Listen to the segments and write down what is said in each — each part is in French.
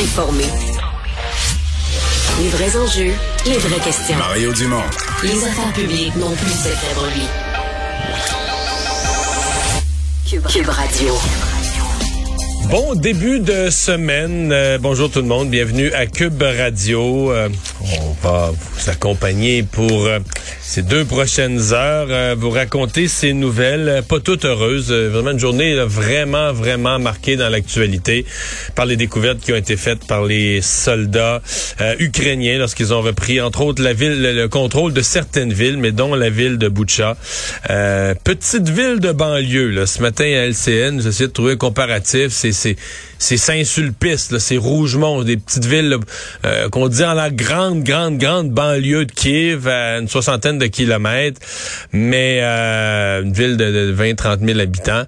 informer. Les vrais enjeux, les vraies questions. Mario Dumont. Les affaires publiques n'ont plus de secret pour lui. Cube, Cube Radio. Bon début de semaine. Euh, bonjour tout le monde. Bienvenue à Cube Radio. Euh, on va vous accompagner pour euh, ces deux prochaines heures, euh, vous raconter ces nouvelles, euh, pas toutes heureuses. vraiment une journée vraiment, vraiment marquée dans l'actualité par les découvertes qui ont été faites par les soldats ukrainiens lorsqu'ils ont repris, entre autres, la ville, le, le contrôle de certaines villes, mais dont la ville de Boucha. Petite ville de banlieue. Là. Ce matin à LCN, j'essaie de trouver un comparatif. C'est c'est c'est Saint-Sulpice, c'est Rougemont, des petites villes qu'on dit en la grande, grande, grande banlieue de Kiev, à une soixantaine de kilomètres, mais euh, une ville de, de 20-30 000 habitants,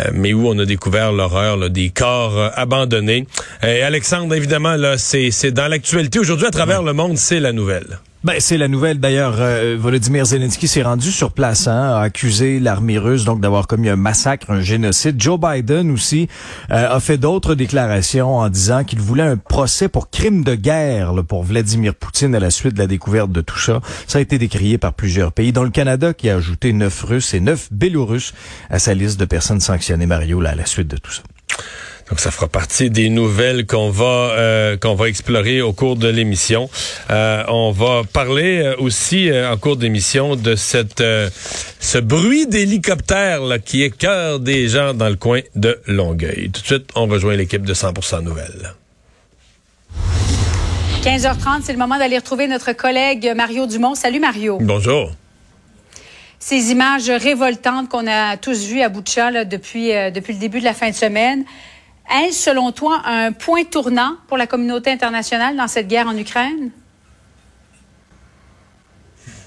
euh, mais où on a découvert l'horreur des corps euh, abandonnés. Et Alexandre, évidemment, là, c'est c'est dans l'actualité. Aujourd'hui, à travers le monde, c'est la nouvelle. Ben, c'est la nouvelle. D'ailleurs, euh, Volodymyr Zelensky s'est rendu sur place, hein, a accusé l'armée russe donc d'avoir commis un massacre, un génocide. Joe Biden aussi euh, a fait d'autres déclarations en disant qu'il voulait un procès pour crime de guerre là, pour Vladimir Poutine à la suite de la découverte de tout ça. Ça a été décrié par plusieurs pays, dont le Canada qui a ajouté neuf Russes et neuf Bélarusses à sa liste de personnes sanctionnées, Mario, là, à la suite de tout ça. Donc, ça fera partie des nouvelles qu'on va euh, qu'on va explorer au cours de l'émission. Euh, on va parler euh, aussi euh, en cours d'émission de cette ce bruit d'hélicoptère là, qui écœure des gens dans le coin de Longueuil. Tout de suite, on rejoint l'équipe de 100% Nouvelles. 15h30, c'est le moment d'aller retrouver notre collègue Mario Dumont. Salut Mario. Bonjour. Ces images révoltantes qu'on a tous vues à Boucha là, depuis, euh, depuis le début de la fin de semaine, est-ce selon toi un point tournant pour la communauté internationale dans cette guerre en Ukraine?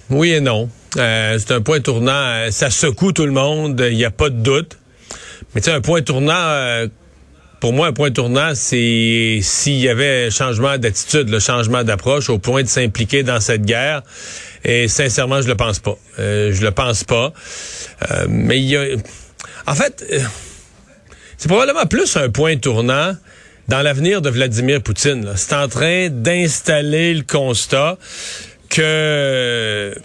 Oui et non. Euh, c'est un point tournant. euh, Ça secoue tout le monde. Il n'y a pas de doute. Mais tu un point tournant, euh, pour moi, un point tournant, c'est s'il y avait un changement d'attitude, le changement d'approche au point de s'impliquer dans cette guerre. Et sincèrement, je le pense pas. Je le pense pas. Mais il y a... En fait, c'est probablement plus un point tournant dans l'avenir de Vladimir Poutine. C'est en train d'installer le constat que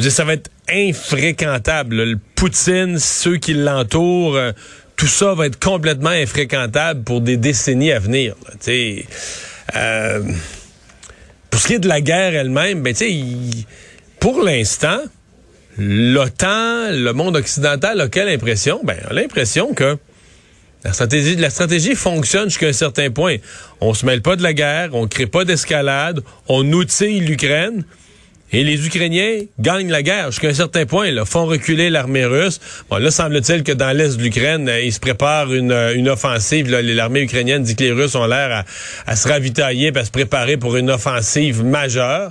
ça va être infréquentable. Le Poutine, ceux qui l'entourent, euh, tout ça va être complètement infréquentable pour des décennies à venir. euh, pour ce qui est de la guerre elle-même, ben, pour l'instant, l'OTAN, le monde occidental a quelle impression? Ben, l'impression que la stratégie, la stratégie fonctionne jusqu'à un certain point. On se mêle pas de la guerre, on crée pas d'escalade, on outille l'Ukraine. Et les Ukrainiens gagnent la guerre jusqu'à un certain point, là, font reculer l'armée russe. Bon, là, semble-t-il que dans l'est de l'Ukraine, euh, ils se préparent une, euh, une offensive. Là, L'armée ukrainienne dit que les Russes ont l'air à, à se ravitailler, à se préparer pour une offensive majeure.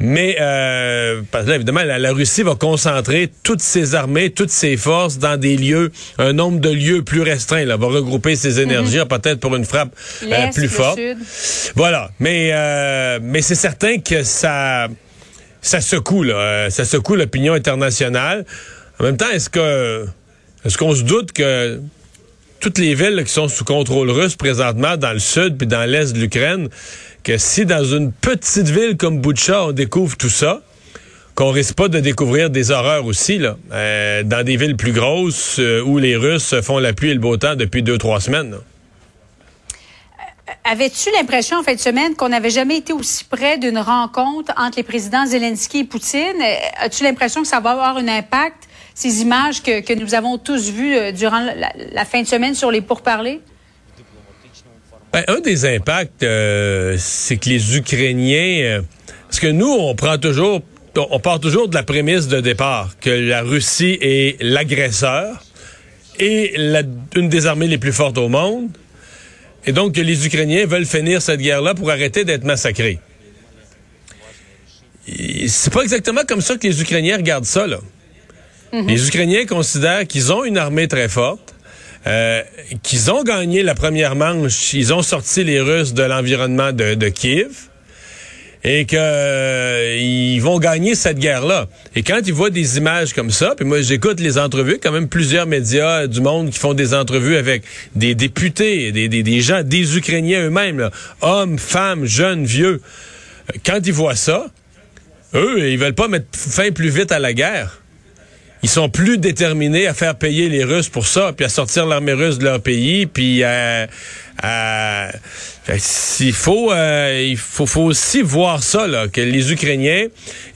Mais, euh, parce que là, évidemment, la, la Russie va concentrer toutes ses armées, toutes ses forces dans des lieux, un nombre de lieux plus restreint. Là, va regrouper ses énergies, peut-être pour une frappe euh, plus forte. Sud. Voilà. Mais, euh, mais c'est certain que ça, ça secoue, là. Euh, ça secoue l'opinion internationale. En même temps, est-ce que, est-ce qu'on se doute que toutes les villes qui sont sous contrôle russe présentement dans le sud puis dans l'est de l'Ukraine, que si dans une petite ville comme Boucha, on découvre tout ça, qu'on risque pas de découvrir des horreurs aussi, là, euh, dans des villes plus grosses euh, où les Russes font la pluie et le beau temps depuis deux, trois semaines. là? Avais-tu l'impression en fin de semaine qu'on n'avait jamais été aussi près d'une rencontre entre les présidents Zelensky et Poutine? As-tu l'impression que ça va avoir un impact, ces images que, nous avons tous vues euh, durant la, fin de semaine sur les pourparlers? Ben, un des impacts, euh, c'est que les Ukrainiens, euh, parce que nous, on toujours, on part toujours de la prémisse de départ que la Russie est l'agresseur et une des armées les plus fortes au monde, et donc que les Ukrainiens veulent finir cette guerre-là pour arrêter d'être massacrés. C'est pas exactement comme ça que les Ukrainiens regardent ça, là. Mm-hmm. Les Ukrainiens considèrent qu'ils ont une armée très forte, euh, qu'ils ont gagné la première manche, ils ont sorti les Russes de l'environnement de, de, Kiev et que euh, vont gagner cette guerre-là. Et quand ils voient des images comme ça, puis moi j'écoute les entrevues, quand même plusieurs médias du monde qui font des entrevues avec des députés, des, des, des gens, des Ukrainiens eux-mêmes, hommes, femmes, jeunes, vieux. Quand ils voient ça, eux, ils veulent pas mettre fin plus vite à la guerre ils sont plus déterminés à faire payer les Russes pour ça, puis à sortir l'armée russe de leur pays, puis à, il faut, euh, il faut, faut aussi voir ça là, que les Ukrainiens,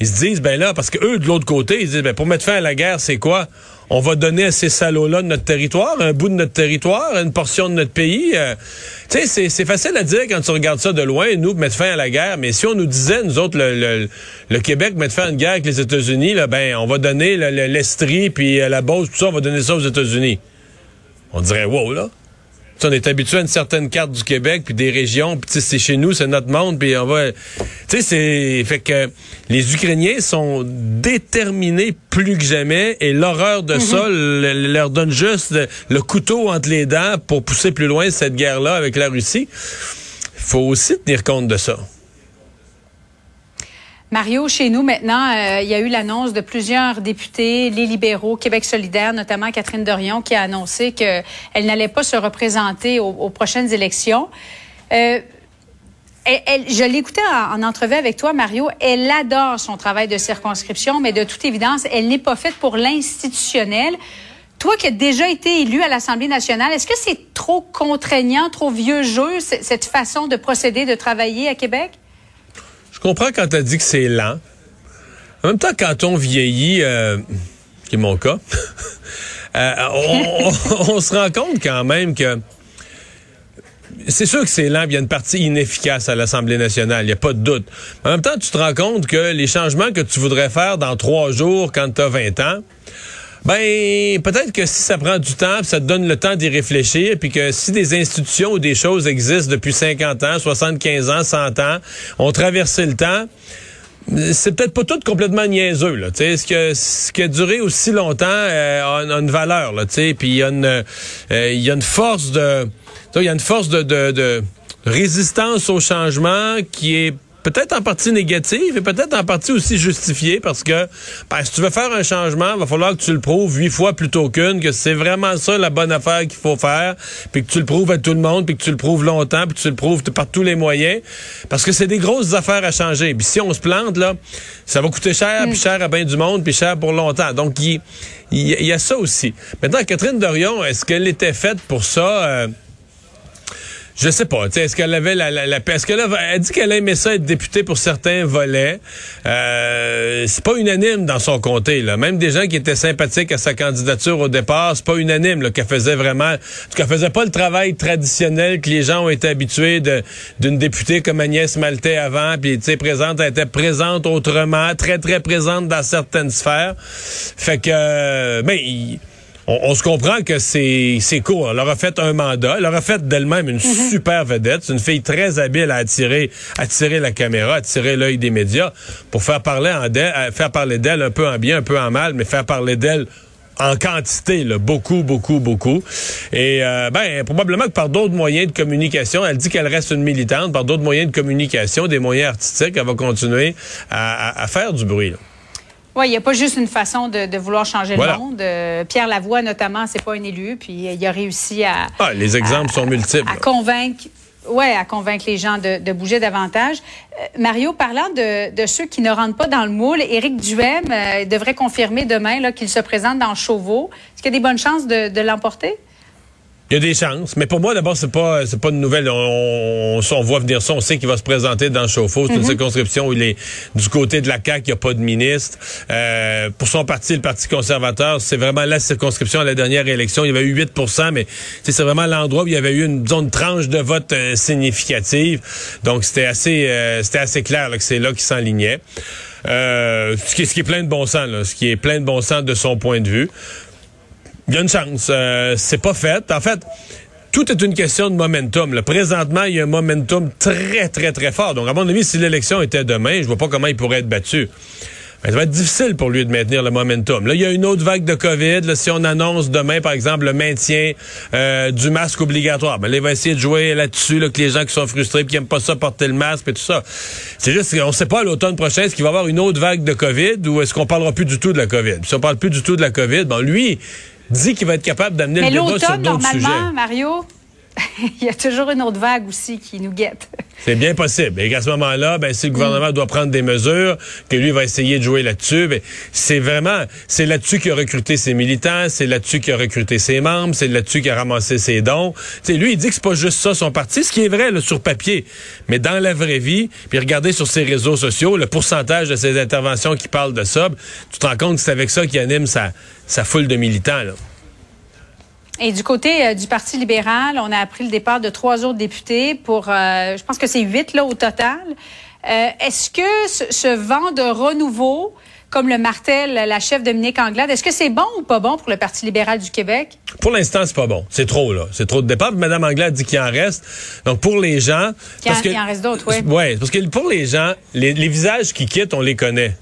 ils se disent ben là, parce que eux de l'autre côté, ils disent ben pour mettre fin à la guerre, c'est quoi? On va donner à ces salauds-là notre territoire, un bout de notre territoire, une portion de notre pays. Euh, tu sais, c'est facile à dire quand tu regardes ça de loin, nous, mettre fin à la guerre, mais si on nous disait, nous autres, le, Québec mettre fin à une guerre avec les États-Unis, ben, on va donner l'Estrie, puis euh, la Beauce, tout ça, on va donner ça aux États-Unis. On dirait, wow, là on est habitué à une certaine carte du Québec puis des régions, puis c'est chez nous, c'est notre monde, puis on va. Tu sais, c'est fait que les Ukrainiens sont déterminés plus que jamais et l'horreur de ça mhm. leur donne juste le, couteau entre les dents pour pousser plus loin cette guerre-là avec la Russie. Faut aussi tenir compte de ça. Mario, chez nous maintenant, euh, il y a eu l'annonce de plusieurs députés, les libéraux, Québec solidaire, notamment Catherine Dorion, qui a annoncé qu'elle n'allait pas se représenter aux, prochaines élections. Euh, elle, je l'écoutais en, en, entrevue avec toi, Mario. Elle adore son travail de circonscription, mais de toute évidence, elle n'est pas faite pour l'institutionnel. Toi qui as déjà été élu à l'Assemblée nationale, est-ce que c'est trop contraignant, trop vieux jeu, cette façon de procéder, de travailler à Québec? Je comprends quand tu dit que c'est lent. En même temps, quand on vieillit, euh, qui est mon cas, euh, on, se rend compte quand même que c'est sûr que c'est lent, il y a une partie inefficace à l'Assemblée nationale, il n'y a pas de doute. En même temps, tu te rends compte que les changements que tu voudrais faire dans trois jours quand tu as 20 ans, ben, peut-être que si ça prend du temps, ça te donne le temps d'y réfléchir, puis que si des institutions ou des choses existent depuis 50 ans, 75 ans, 100 ans, ont traversé le temps, c'est peut-être pas tout complètement niaiseux là, tu ce que ce qui a duré aussi longtemps euh, a, une valeur là, tu puis il y a une euh, il y a une force de il y a une force de, de, de résistance au changement qui est peut-être en partie négative et peut-être en partie aussi justifiée parce que ben, si tu veux faire un changement, il va falloir que tu le prouves huit fois plutôt qu'une, que c'est vraiment ça la bonne affaire qu'il faut faire, puis que tu le prouves à tout le monde, puis que tu le prouves longtemps, puis que tu le prouves par tous les moyens, parce que c'est des grosses affaires à changer. Puis si on se plante, là, ça va coûter cher, puis mm. cher à bien du monde, puis cher pour longtemps. Donc, il, y a ça aussi. Maintenant, Catherine Dorion, est-ce qu'elle était faite pour ça? Euh, je sais pas. Est-ce qu'elle avait la, la, la est-ce qu'elle a, dit qu'elle aimait ça être députée pour certains volets. Euh, c'est pas unanime dans son comté. Là. Même des gens qui étaient sympathiques à sa candidature au départ, c'est pas unanime qu'elle faisait vraiment, qu'elle faisait pas le travail traditionnel que les gens ont été habitués d'une députée comme Agnès Maltais avant. Puis tu présente, elle était présente autrement, très très présente dans certaines sphères. Fait que, euh, ben, on, se comprend que c'est court. Elle aura fait un mandat. Elle aura fait d'elle-même une mhm. super vedette. C'est une fille très habile à attirer, attirer la caméra, attirer l'œil des médias pour faire parler en d'elle, faire parler d'elle un peu en bien, un peu en mal, mais faire parler d'elle en quantité, là, beaucoup, beaucoup, beaucoup. Et euh, ben probablement que par d'autres moyens de communication, elle dit qu'elle reste une militante, par d'autres moyens de communication, des moyens artistiques, elle va continuer à, faire du bruit. Oui, il n'y a pas juste une façon de, vouloir changer le monde. Euh, Pierre Lavoie, notamment, c'est pas un élu, puis il a réussi à. Ah, les exemples sont multiples. À convaincre. Ouais, à convaincre les gens de, bouger davantage. Euh, Mario, parlant de, ceux qui ne rentrent pas dans le moule, Éric Duhem euh, devrait confirmer demain qu'il se présente dans Chauveau. Est-ce qu'il y a des bonnes chances de, l'emporter? Il y a des chances, mais pour moi d'abord c'est pas c'est pas une nouvelle. On, on, voit venir ça, on sait qu'il va se présenter dans Chauffour. C'est une mhm. circonscription où il est du côté de la CAQ, il n'y a pas de ministre. Euh, pour son parti, le Parti conservateur, c'est vraiment la circonscription à la dernière élection. Il y avait eu 8% mais c'est vraiment l'endroit où il y avait eu une zone tranche de vote euh, significative. Donc c'était assez euh, c'était assez clair que c'est là qu'il s'enlignait. Euh, ce, qui, ce qui est plein de bon sens, là, ce qui est plein de bon sens de son point de vue. Il y a une chance. Euh, c'est pas fait. En fait, tout est une question de momentum. Là. Présentement, il y a un momentum très, très, très fort. Donc, à mon avis, si l'élection était demain, je vois pas comment il pourrait être battu. Mais ça va être difficile pour lui de maintenir le momentum. Là, il y a une autre vague de COVID. Là, si on annonce demain, par exemple, le maintien euh, du masque obligatoire, ben là, il va essayer de jouer là-dessus, là, que les gens qui sont frustrés, qui aiment pas ça, porter le masque et tout ça. C'est juste qu'on sait pas l'automne prochain, est-ce qu'il va y avoir une autre vague de COVID ou est-ce qu'on parlera plus du tout de la COVID? Puis si on parle plus du tout de la COVID, bon, lui, dit qu'il va être capable d'amener le débat sur d'autres sujets. normalement, Mario, il y a toujours une autre vague aussi qui nous guette. C'est bien possible. Et qu'à ce moment-là, ben, si le gouvernement doit prendre des mesures, que lui va essayer de jouer là-dessus, ben, c'est vraiment, c'est là-dessus qu'il a recruté ses militants, c'est là-dessus qu'il a recruté ses membres, c'est là-dessus qu'il a ramassé ses dons. T'sais, lui, il dit que c'est pas juste ça son parti, ce qui est vrai sur papier. Mais dans la vraie vie, puis regardez sur ses réseaux sociaux, le pourcentage de ses interventions qui parlent de ça, tu te rends compte que c'est avec ça qu'il anime sa, sa foule de militants. Là. Et du côté euh, du Parti libéral, on a appris le départ de trois autres députés pour, euh, je pense que c'est huit là au total. Euh, est-ce que ce, vent de renouveau, comme le martel la chef Dominique Anglade, est-ce que c'est bon ou pas bon pour le Parti libéral du Québec? Pour l'instant, c'est pas bon. C'est trop, là. C'est trop de départ. Madame Anglade dit qu'il en reste. Donc, pour les gens... Qu'il en, en, reste d'autres, oui. Oui, parce que pour les gens, les visages qui quittent, on les connaît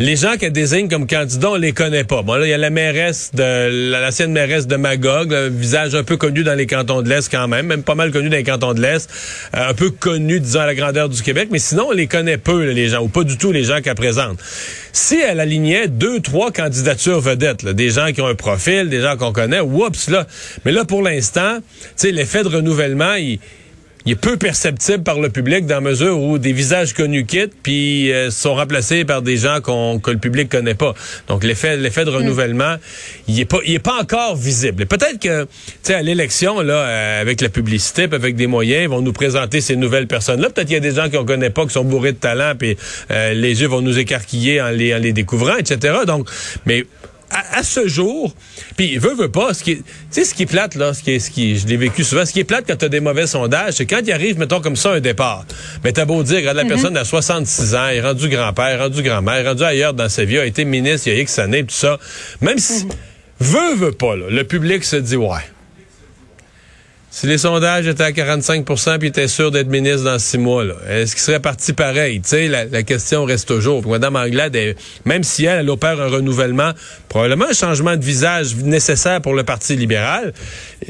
les gens qu'elle désigne comme candidats, on les connaît pas. Bon, là, il y a la mairesse de, l'ancienne mairesse de Magog, un visage un peu connu dans les cantons de l'Est quand même, même pas mal connu dans les cantons de l'Est, euh, un peu connu, disons, à la grandeur du Québec, mais sinon, on les connaît peu, les gens, ou pas du tout les gens qu'elle présente. Si elle alignait deux, trois candidatures vedettes, des gens qui ont un profil, des gens qu'on connaît, oups, là. Mais là, pour l'instant, tu sais, l'effet de renouvellement, il il est peu perceptible par le public dans la mesure où des visages connus quittent puis euh, sont remplacés par des gens qu'on que le public connaît pas. Donc l'effet l'effet de mm. renouvellement, il est pas il est pas encore visible. Peut-être que tu sais à l'élection là euh, avec la publicité, avec des moyens, ils vont nous présenter ces nouvelles personnes là. Peut-être qu'il y a des gens qu'on connaît pas qui sont bourrés de talent puis euh, les yeux vont nous écarquiller en les en les découvrant, etc. Donc mais à, ce jour, puis veut, veut pas, ce qui, tu sais, ce qui est plate, là, ce qui est, ce qui, je l'ai vécu souvent, ce qui est plate quand t'as des mauvais sondages, c'est quand il arrive, mettons, comme ça, un départ. Mais t'as beau dire, regarde, la mm-hmm. personne a 66 ans, est rendu grand-père, rendu grand-mère, rendu ailleurs dans sa vie, a été ministre il y a X années, tout ça. Même si, mm-hmm. veut, veut pas, là, le public se dit, ouais, si les sondages étaient à 45% puis étaient sûr d'être ministre dans six mois, est-ce qu'il serait parti pareil? Tu sais, la, question reste toujours. Mme Anglade, même si elle, elle opère un renouvellement, probablement un changement de visage nécessaire pour le Parti libéral,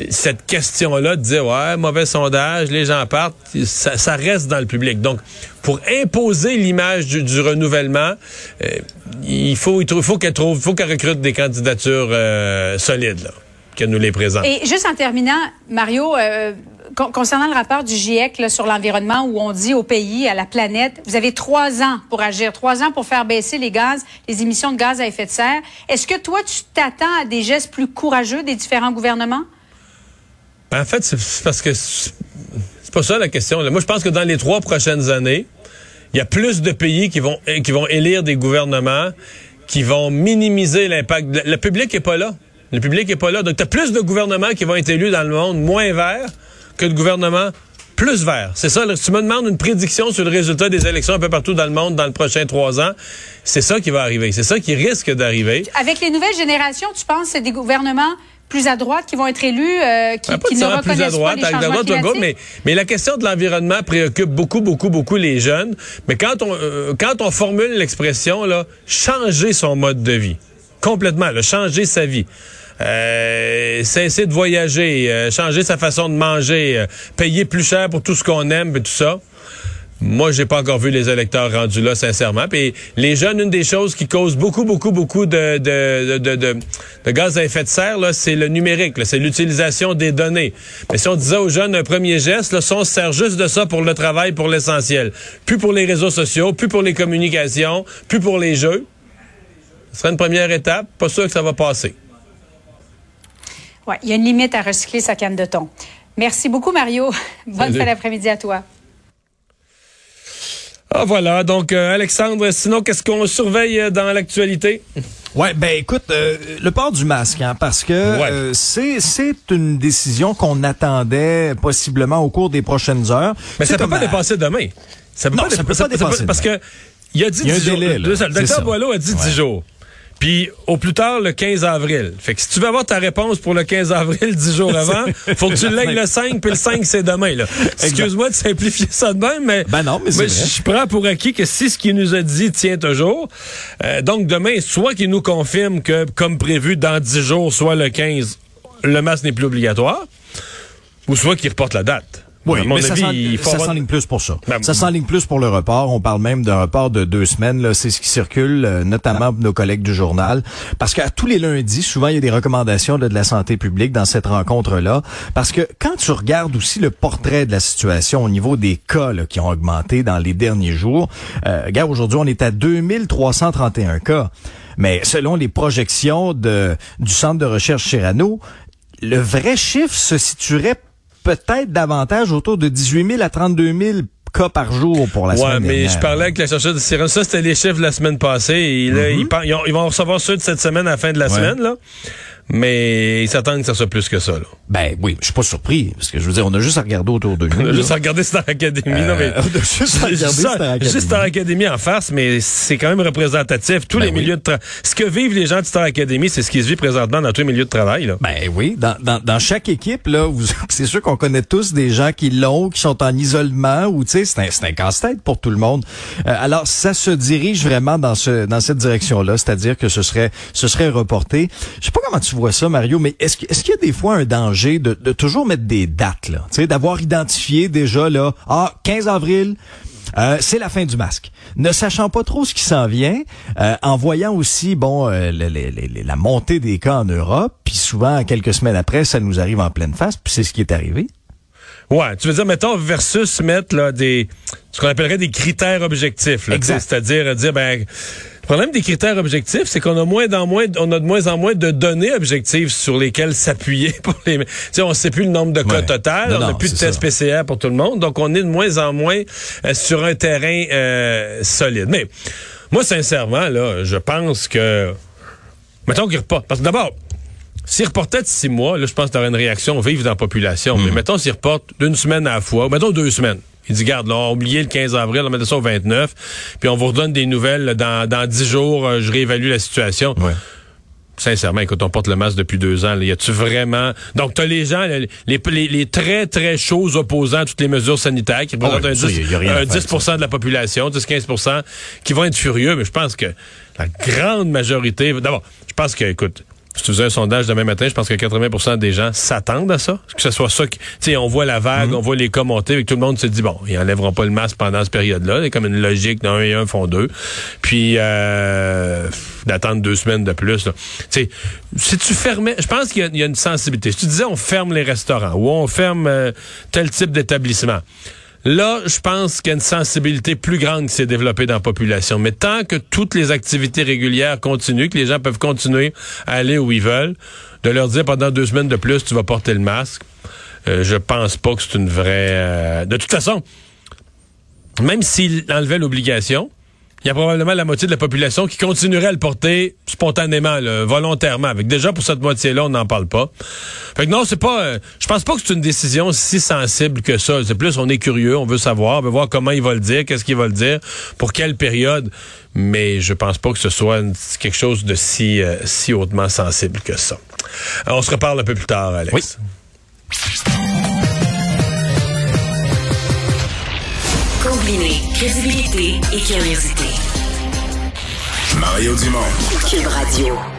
cette question-là de dire, ouais, mauvais sondage, les gens partent, ça, reste dans le public. Donc, pour imposer l'image du, renouvellement, euh, il faut, il faut qu'elle trouve, faut qu'elle recrute des candidatures euh, solides. Là que nous les présente. Et juste en terminant, Mario, euh, concernant le rapport du GIEC sur l'environnement où on dit au pays, à la planète, vous avez trois ans pour agir, trois ans pour faire baisser les gaz, les émissions de gaz à effet de serre. Est-ce que toi, tu t'attends à des gestes plus courageux des différents gouvernements? Ben, en fait, c'est parce que c'est pas ça la question. Moi, je pense que dans les trois prochaines années, il y a plus de pays qui vont, qui vont élire des gouvernements qui vont minimiser l'impact. Le public est pas là. Le public est pas là. Donc, tu as plus de gouvernements qui vont être élus dans le monde moins verts que de gouvernements plus verts. C'est ça. si tu me demandes une prédiction sur le résultat des élections un peu partout dans le monde dans le prochain trois ans, c'est ça qui va arriver. C'est ça qui risque d'arriver. Avec les nouvelles générations, tu penses que c'est des gouvernements plus à droite qui vont être élus, euh, qui, ben, qui ne reconnaissent plus à droite, pas les changements droite, gauche, mais, mais la question de l'environnement préoccupe beaucoup, beaucoup, beaucoup les jeunes. Mais quand on, euh, quand on formule l'expression, là, changer son mode de vie, complètement, là, changer sa vie. Euh, cesser de voyager, euh, changer sa façon de manger, euh, payer plus cher pour tout ce qu'on aime et tout ça. Moi, j'ai pas encore vu les électeurs rendus là, sincèrement. Puis les jeunes, une des choses qui cause beaucoup, beaucoup, beaucoup de, de, de, gaz à effet de serre, c'est le numérique, c'est l'utilisation des données. Mais si on disait aux jeunes un premier geste, là, se sert juste de ça pour le travail, pour l'essentiel. Plus pour les réseaux sociaux, plus pour les communications, plus pour les jeux. Ce serait une première étape. Pas sûr que ça va passer. Ouais, il y a une limite à recycler sa canne de thon. Merci beaucoup, Mario. Bonne Salut. fin d'après-midi à toi. Ah voilà, donc euh, Alexandre, sinon qu'est-ce qu'on surveille euh, dans l'actualité? Ouais, ben écoute, euh, le port du masque, hein, parce que Ouais. euh, c'est c'est une décision qu'on attendait possiblement au cours des prochaines heures. Mais ça peut pas à- dépasser demain. Ça peut Non, pas, ça dé- peut pas dépasser Parce que il a dit Il y a un 10 jours. délai, Le, là. docteur. Boileau a dit 10 Ouais. jours. Puis au plus tard, le 15 avril. Fait que si tu veux avoir ta réponse pour le 15 avril, 10 jours avant, faut que tu l'aies le 5, puis le 5, c'est demain. là. Excuse-moi de simplifier ça de même, mais, Ben non, mais je prends pour acquis que si ce qu'il nous a dit tient toujours, euh, donc demain, soit qu'il nous confirme que, comme prévu, dans 10 jours, soit le 15, le masque n'est plus obligatoire, ou soit qu'il reporte la date. Oui, à mon mais ça avis, s'en- il faut ça avoir- s'enligne plus pour ça. Ben, ça s'enligne plus pour le report. On parle même d'un report de deux semaines. C'est ce qui circule, euh, notamment pour nos collègues du journal. Parce qu'à tous les lundis, souvent, il y a des recommandations là, de la santé publique dans cette rencontre-là. Parce que quand tu regardes aussi le portrait de la situation au niveau des cas là, qui ont augmenté dans les derniers jours, euh, regarde, aujourd'hui, on est à 2331 cas. Mais selon les projections de, du Centre de recherche Cyrano, le vrai chiffre se situerait peut-être davantage autour de 18 000 à 32 000 cas par jour pour la Ouais, semaine mais dernière. je parlais avec la chercheuse de Syrène. Ça, c'était les chiffres de la semaine passée. Et là, ils, par- ils ont- ils vont recevoir ceux de cette semaine à la fin de la. Ouais. semaine, là. Mais ils s'attendent que ça soit plus que ça, là. Ben oui, je suis pas surpris, parce que je veux dire, on a juste à regarder autour de nous. On a juste à regarder Star Academy. non, mais, Euh, on a juste à regarder Star Academy. Juste Star Academy en face, mais c'est quand même représentatif. Tous Ben les oui. milieux de travail. Ce que vivent les gens de Star Academy, c'est ce qui se vit présentement dans tous les milieux de travail, là. Ben oui, dans, dans, dans chaque équipe, là, vous- c'est sûr qu'on connaît tous des gens qui l'ont, qui sont en isolement, ou tu sais, c'est un, c'est un casse-tête pour tout le monde. Euh, alors, ça se dirige vraiment dans ce dans cette direction-là, c'est-à-dire que ce serait ce serait reporté. Je sais pas comment tu vois ça, Mario, mais est-ce qu'il y a des fois un danger de, de toujours mettre des dates, là, tu sais, d'avoir identifié déjà là, ah, 15 avril. Euh, c'est la fin du masque. Ne sachant pas trop ce qui s'en vient, euh, en voyant aussi bon euh, la montée des cas en Europe, puis souvent quelques semaines après, ça nous arrive en pleine face, puis c'est ce qui est arrivé. Ouais, tu veux dire, mettons, versus mettre là, des, ce qu'on appellerait des critères objectifs. C'est-à-dire dire, ben, le problème des critères objectifs, c'est qu'on a moins en moins, on a de moins en moins de données objectives sur lesquelles s'appuyer pour les. Tu sais, on sait plus le nombre de cas Ouais. total, Non, on n'a plus de tests. PCR pour tout le monde, donc on est de moins en moins euh, sur un terrain euh, solide. Mais moi, sincèrement, là, je pense que, mettons qu'il reporte, parce que d'abord. S'il reportait de six mois, là, je pense que tu une réaction vive dans la population. Hmm. Mais mettons s'il reporte d'une semaine à la fois, ou mettons deux semaines. Il dit, garde, là, on a oublié le 15 avril, on met ça au 29, puis on vous redonne des nouvelles dans, dans 10 jours, euh, je réévalue la situation. Ouais. Sincèrement, écoute, on porte le masque depuis deux ans. là. Y a-tu vraiment... Donc, t'as les gens, les, les, les très, très chauds opposants à toutes les mesures sanitaires qui représentent oui, un ça, 10, y a- y a rien à un faire, 10 de la population, 10-15% qui vont être furieux. Mais je pense que la grande majorité... D'abord, je pense que, écoute, si tu faisais un sondage demain matin, je pense que 80% des gens s'attendent à ça. Que ce soit ça qui... Tu sais, on voit la vague, Mhm. on voit les cas monter, et tout le monde se dit, bon, ils enlèveront pas le masque pendant cette période-là. C'est comme une logique d'un et un font deux. Puis, euh, d'attendre deux semaines de plus. là. Tu sais, si tu fermais... Je pense qu'il y a- il y, a une sensibilité. Si tu disais, on ferme les restaurants ou on ferme euh, tel type d'établissement... Là, je pense qu'il y a une sensibilité plus grande qui s'est développée dans la population. Mais tant que toutes les activités régulières continuent, que les gens peuvent continuer à aller où ils veulent, de leur dire pendant deux semaines de plus, tu vas porter le masque, euh, je pense pas que c'est une vraie... euh, De toute façon, même s'il enlevait l'obligation, il y a probablement la moitié de la population qui continuerait à le porter spontanément, là, volontairement. Avec déjà pour cette moitié-là, on n'en parle pas. Fait que non, c'est pas. euh, je pense pas que c'est une décision si sensible que ça. C'est plus, on est curieux, on veut savoir, on veut voir comment il va le dire, qu'est-ce qu'il va le dire, pour quelle période. Mais je pense pas que ce soit une- quelque chose de si euh, si hautement sensible que ça. Alors, on se reparle un peu plus tard, Alex. Oui. Combiner crédibilité et curiosité. Mario Dumont. Cube Radio.